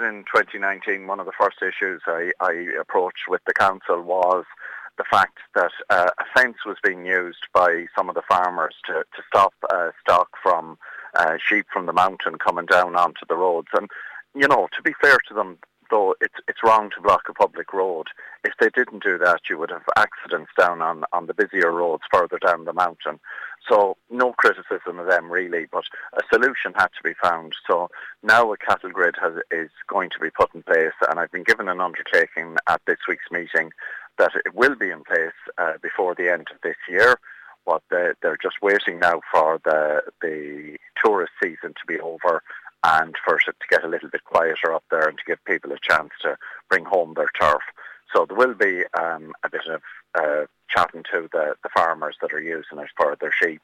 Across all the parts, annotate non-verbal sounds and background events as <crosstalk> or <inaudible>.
in 2019, one of the first issues I, I approached with the council was the fact that uh, a fence was being used by some of the farmers to, to stop uh, stock from uh, sheep from the mountain coming down onto the roads. And, you know, to be fair to them, though it's it's wrong to block a public road. If they didn't do that, you would have accidents down on, on the busier roads further down the mountain. So no criticism of them really, but a solution had to be found. So now a cattle grid has, is going to be put in place, and I've been given an undertaking at this week's meeting that it will be in place uh, before the end of this year. But they're, they're just waiting now for the the tourist season to be over and for it to get a little bit quieter up there and to give people a chance to bring home their turf. So there will be um, a bit of uh, chatting to the, the farmers that are using it for their sheep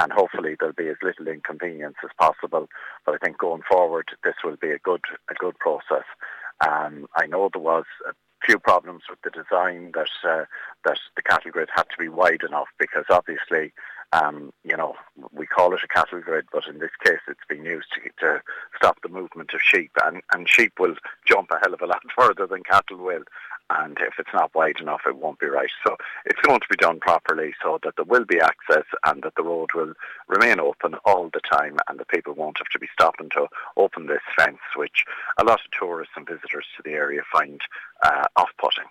and hopefully there'll be as little inconvenience as possible. But I think going forward, this will be a good a good process. Um, I know there was a few problems with the design that uh, that the cattle grid had to be wide enough because obviously um, you know, we call it a cattle grid, but in this case it's been used to, to stop the movement of sheep. And, and sheep will jump a hell of a lot <laughs> further than cattle will. And if it's not wide enough, it won't be right. So it's going to be done properly so that there will be access and that the road will remain open all the time and the people won't have to be stopping to open this fence, which a lot of tourists and visitors to the area find uh, off-putting.